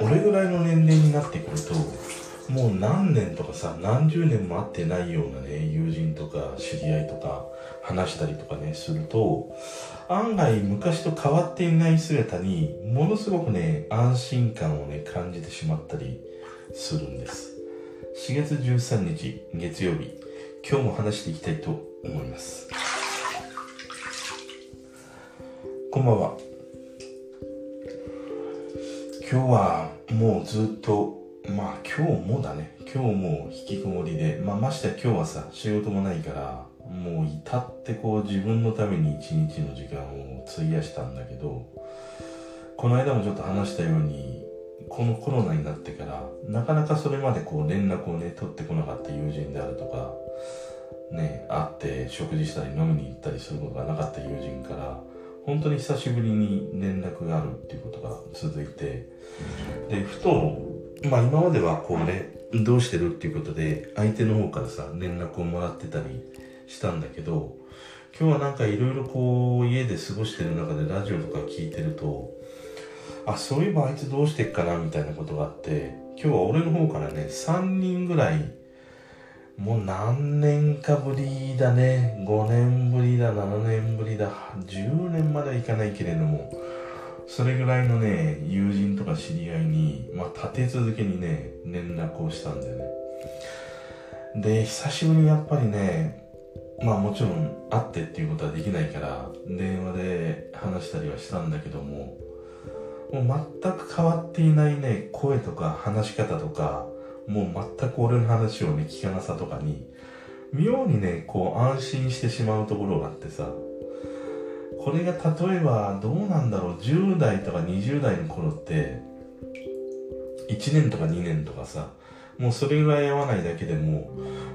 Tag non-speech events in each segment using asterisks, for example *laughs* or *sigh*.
俺ぐらいの年齢になってくるともう何年とかさ何十年も会ってないようなね友人とか知り合いとか話したりとかねすると案外昔と変わっていない姿にものすごくね安心感をね感じてしまったりするんです。4月13日月曜日。今日も話していきたいと思います。こんばんは。今日はもうずっとまあ今日もだね。今日も引きこもりで。まあましてや今日はさ仕事もないからもう至ってこう自分のために一日の時間を費やしたんだけどこの間もちょっと話したようにこのコロナになってからなかなかそれまでこう連絡をね取ってこなかった友人であるとかね会って食事したり飲みに行ったりすることがなかった友人から本当に久しぶりに連絡があるっていうことが続いてでふとまあ今まではこうねどうしてるっていうことで相手の方からさ連絡をもらってたりしたんだけど今日はなんかいろいろこう家で過ごしてる中でラジオとか聞いてるとあそういえばあいつどうしてっかなみたいなことがあって今日は俺の方からね3人ぐらいもう何年かぶりだね。5年ぶりだ7年ぶりだ。10年まではいかないけれども。それぐらいのね友人とか知り合いに、まあ、立て続けにね連絡をしたんだよね。で久しぶりにやっぱりねまあもちろん会ってっていうことはできないから電話で話したりはしたんだけどももう全く変わっていないね声とか話し方とかもう全く俺の話をね聞かなさとかに妙にねこう安心してしまうところがあってさこれが例えばどうなんだろう10代とか20代の頃って1年とか2年とかさもうそれぐらい合わないだけでも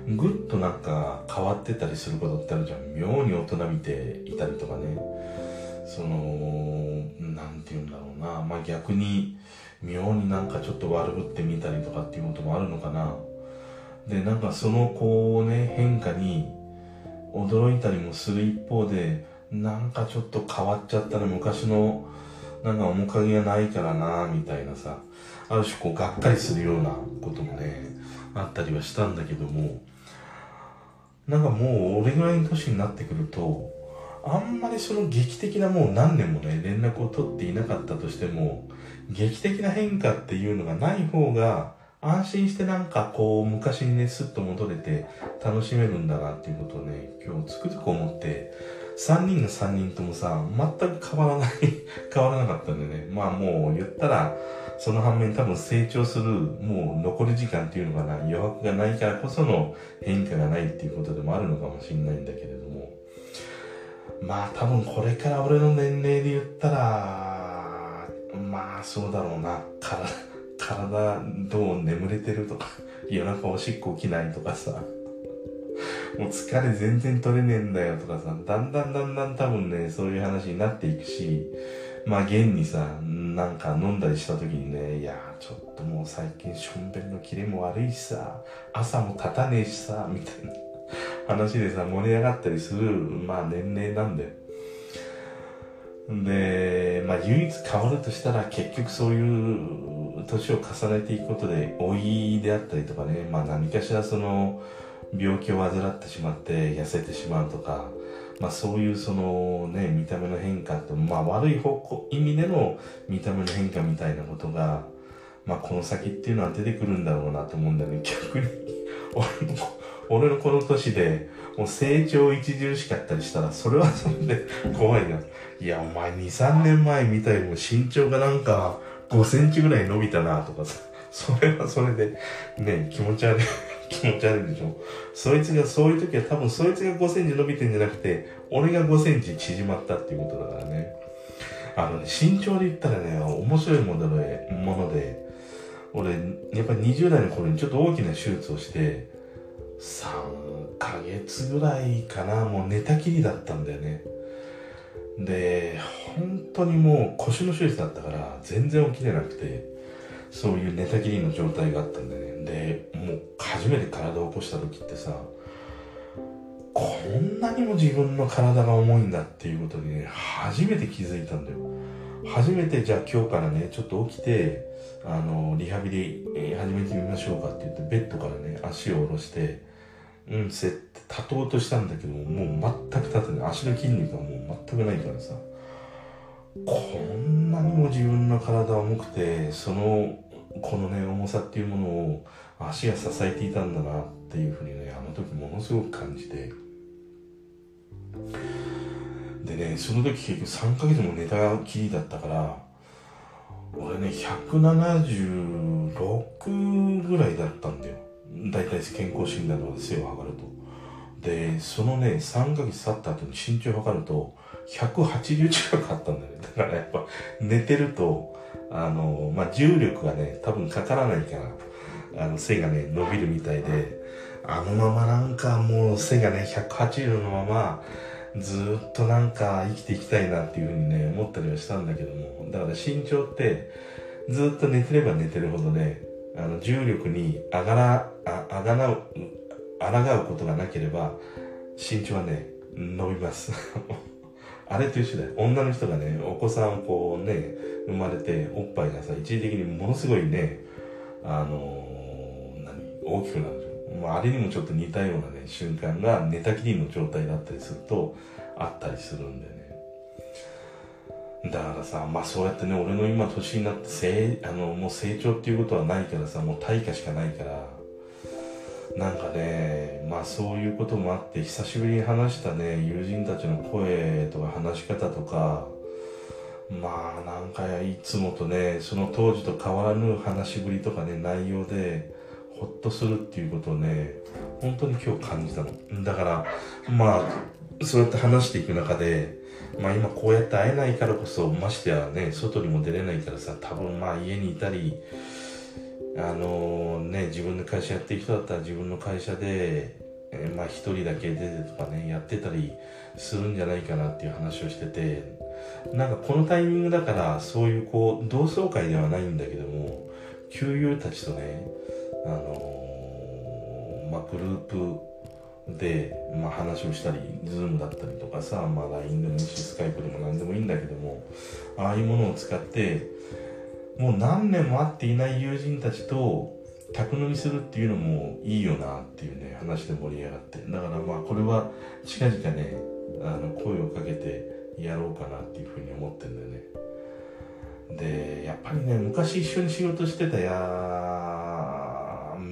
ぐっとなんか変わってたりすることってあるじゃん。妙に大人見ていたりとかね。そのなんて言うんだろうな。まあ逆に妙になんかちょっと悪ぶってみたりとかっていうこともあるのかな。でなんかそのこうね変化に驚いたりもする一方でなんかちょっと変わっちゃったら昔のなんか面影がないからなみたいなさある種こうがっかりするようなこともねあったりはしたんだけどもなんかもう俺ぐらいの年になってくるとあんまりその劇的なもう何年もね連絡を取っていなかったとしても劇的な変化っていうのがない方が安心してなんかこう昔にねスッと戻れて楽しめるんだなっていうことをね今日つくづく思って3人が3人ともさ全く変わらない *laughs* 変わらなかったんでね。まあもう言ったらその反面多分成長するもう残り時間っていうのかな余白がないからこその変化がないっていうことでもあるのかもしれないんだけれどもまあ多分これから俺の年齢で言ったらまあそうだろうな。体体どう眠れてるとか夜中おしっこ起きないとかさ。もう疲れ全然取れねえんだよとかさ。だんだんだんだん多分ねそういう話になっていくしまあ現にさなんか飲んだりした時にねいやちょっともう最近しょんべんのキレも悪いしさ朝も立たねえしさみたいな。話でさ盛り上がったりするまあ年齢なんだよでまあ唯一変わるとしたら結局そういう年を重ねていくことで老いであったりとかね。まあ何かしらその病気を患ってしまって痩せてしまうとか。まあそういうそのね見た目の変化ってまあ悪い方向意味での見た目の変化みたいなことがまあこの先っていうのは出てくるんだろうなと思うんだよね逆に。俺 *laughs* の俺のこの年でもう成長著しかったりしたらそれは *laughs* それで怖いな。いやお前23年前見たよりも身長がなんか5センチぐらい伸びたなとかさ。それはそれでね気持ち悪い *laughs* 気持ち悪いでしょ。そいつがそういう時は多分そいつが5センチ伸びてんじゃなくて俺が5センチ縮まったっていうことだからね。あのね身長で言ったらね面白いものでもので俺やっぱり20代の頃にちょっと大きな手術をして3ヶ月ぐらいかな。もう寝たきりだったんだよね。で本当にもう腰の手術だったから全然起きれなくてそういう寝たきりの状態があったんでね。でもう初めて体を起こした時ってさこんなにも自分の体が重いんだっていうことにね、初めて気づいたんだよ。初めてじゃあ今日からね、ちょっと起きて、あの、リハビリ、始めてみましょうかって言って、ベッドからね、足を下ろして、うん、せ立とうとしたんだけども、う全く立てない。足の筋肉がもう全くないからさ、こんなにも自分の体重くて、その、このね、重さっていうものを足が支えていたんだなっていうふうにね、あの時ものすごく感じて、でね、その時結局3ヶ月も寝たきりだったから、俺ね、176ぐらいだったんだよ。大体健康診断とかで背を測ると。で、そのね、3ヶ月経った後に身長を測ると、180近くあったんだよね。だからやっぱ、寝てると、あの、まあ、重力がね、多分かからないから、あの、背がね、伸びるみたいで、あのままなんかもう背がね、180のまま、ずっとなんか生きていきたいなっていうふうにね、思ったりはしたんだけども、だから身長って、ずっと寝てれば寝てるほどね、あの、重力に上がら、あ、あがなう、抗うことがなければ、身長はね、伸びます。*laughs* あれと一緒だよ。女の人がね、お子さんをこうね、生まれて、おっぱいがさ、一時的にものすごいね、あのー、何、大きくなるじゃん。まあ、あれにもちょっと似たようなね、瞬間が寝たきりの状態だったりすると、あったりするんでね。だからさ、まあそうやってね、俺の今年になって成、あの、もう成長っていうことはないからさ、もう対価しかないから、なんかね、まあそういうこともあって、久しぶりに話したね、友人たちの声とか話し方とか、まあなんかいつもとね、その当時と変わらぬ話しぶりとかね、内容で、ほっとするっていうことをね、本当に今日感じたの。だから、まあ、そうやって話していく中で、まあ今こうやって会えないからこそ、ましてやね、外にも出れないからさ、多分まあ家にいたり、あの、ね、自分の会社やってる人だったら自分の会社で、えー、まあ一人だけ出てとかね、やってたりするんじゃないかなっていう話をしてて、なんかこのタイミングだから、そういうこう、同窓会ではないんだけども、旧友たちとね、あのー、まあ、グループで、まあ、話をしたり、ズームだったりとかさ、まあ、LINE でもいいし、スカイプでも何でもいいんだけども、ああいうものを使って、もう何年も会っていない友人たちと、宅飲みするっていうのもいいよなっていうね、話で盛り上がって。だからまあ、これは近々ね、あの、声をかけてやろうかなっていうふうに思ってるんだよね。で、やっぱりね、昔一緒に仕事してたや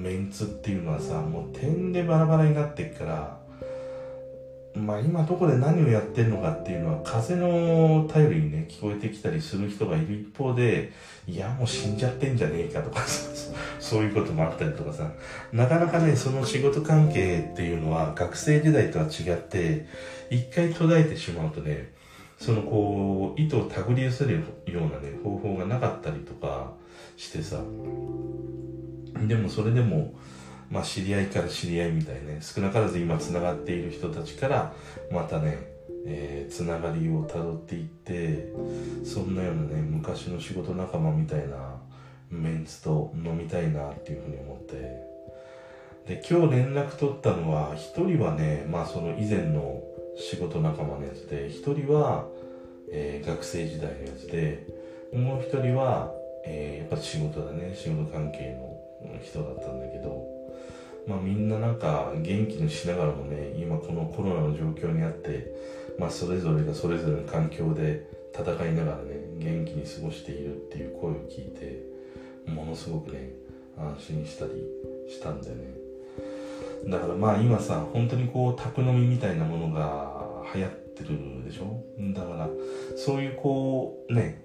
メンツっていうのはさ、もう点でバラバラになってっから、まあ今どこで何をやってるのかっていうのは風の頼りにね、聞こえてきたりする人がいる一方で、いやもう死んじゃってんじゃねえかとか *laughs* そういうこともあったりとかさ、なかなかね、その仕事関係っていうのは学生時代とは違って、一回途絶えてしまうとね、そのこう糸を手繰り寄せるようなね方法がなかったりとかしてさでもそれでもまあ知り合いから知り合いみたいね少なからず今つながっている人たちからまたねえー、つながりをたどっていってそんなようなね昔の仕事仲間みたいなメンツと飲みたいなっていうふうに思って。で今日連絡取ったのは一人はねまあその以前の仕事仲間のやつで、一人は、えー、学生時代のやつで、もう一人は、えー、やっぱ仕事だね、仕事関係の人だったんだけど、まあみんななんか元気にしながらもね、今このコロナの状況にあって、まあそれぞれがそれぞれの環境で戦いながらね、元気に過ごしているっていう声を聞いて、ものすごくね、安心したりしたんだよね。だからまあ今さ、本当にこう、宅飲みみたいなものが流行ってるでしょ？だから、そういうこう、ね、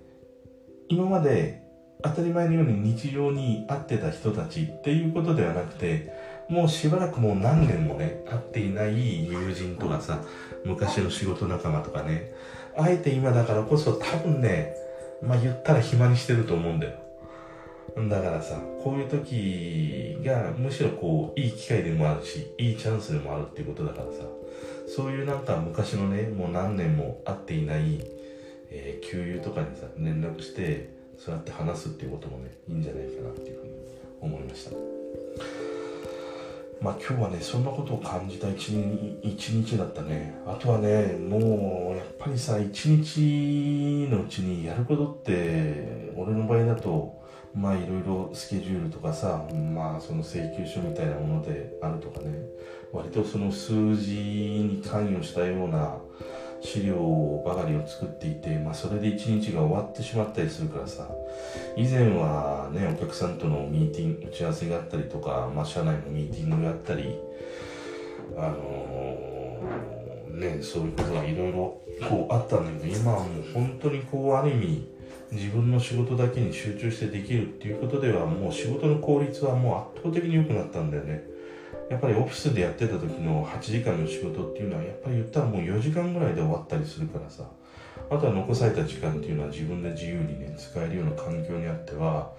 今まで当たり前のように日常に会ってた人たちっていうことではなくて、もうしばらくもう何年もね、会っていない友人とかさ、昔の仕事仲間とかね、あえて今だからこそ多分ね、まあ言ったら暇にしてると思うんだよ。だからさ、こういう時がむしろこう、いい機会でもあるし、いいチャンスでもあるっていうことだからさ、そういうなんか昔のね、もう何年も会っていない、えー、給油とかにさ、連絡して、そうやって話すっていうこともね、いいんじゃないかなっていうふうに思いました。まあ今日はねそんなことを感じた一日一日だったねあとはねもうやっぱりさ一日のうちにやることって俺の場合だとまあいろいろスケジュールとかさまあその請求書みたいなものであるとかね割とその数字に関与したような資料ばかりを作っていて、まあ、それで一日が終わってしまったりするからさ。以前はねお客さんとのミーティング打ち合わせがあったりとか、まあ、社内のミーティングがあったりあのー、ねそういうことがいろいろこうあったんだけど今はもう本当にこうある意味自分の仕事だけに集中してできるっていうことではもう仕事の効率はもう圧倒的に良くなったんだよね。やっぱりオフィスでやってた時の8時間の仕事っていうのはやっぱり言ったらもう4時間ぐらいで終わったりするからさ。あとは残された時間っていうのは自分で自由にね使えるような環境にあっては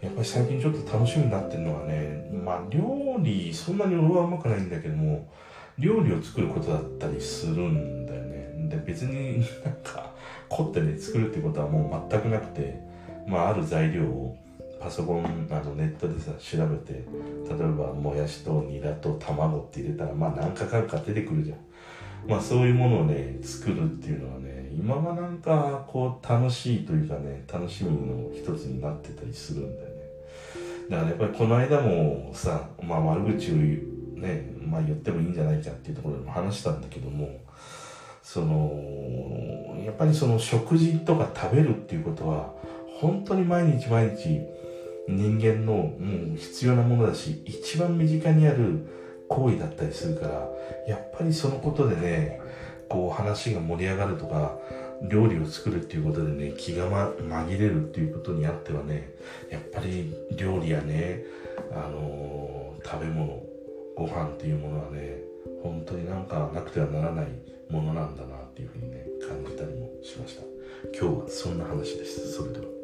やっぱり最近ちょっと楽しみになってるのはねまあ料理そんなに俺はうまくないんだけども料理を作ることだったりするんだよね。で別になんか凝ってね作るってことはもう全くなくてまあある材料をパソコンあのネットでさ調べて例えばもやしとニラと卵って入れたらまあ何かかんか出てくるじゃん。まあそういうものをね作るっていうのはね今はなんかこう楽しいというかね楽しみの一つになってたりするんだよね。だからやっぱりこの間もさまあ悪口をねまあ言ってもいいんじゃないかっていうところでも話したんだけどもそのやっぱりその食事とか食べるっていうことは本当に毎日毎日人間のもう必要なものだし一番身近にある行為だったりするからやっぱりそのことでねこう話が盛り上がるとか料理を作るっていうことでね気が、ま、紛れるっていうことにあってはねやっぱり料理やねあのー、食べ物ご飯っていうものはね本当になんかなくてはならないものなんだなっていうふうにね感じたりもしました。今日はそんな話です。それでは。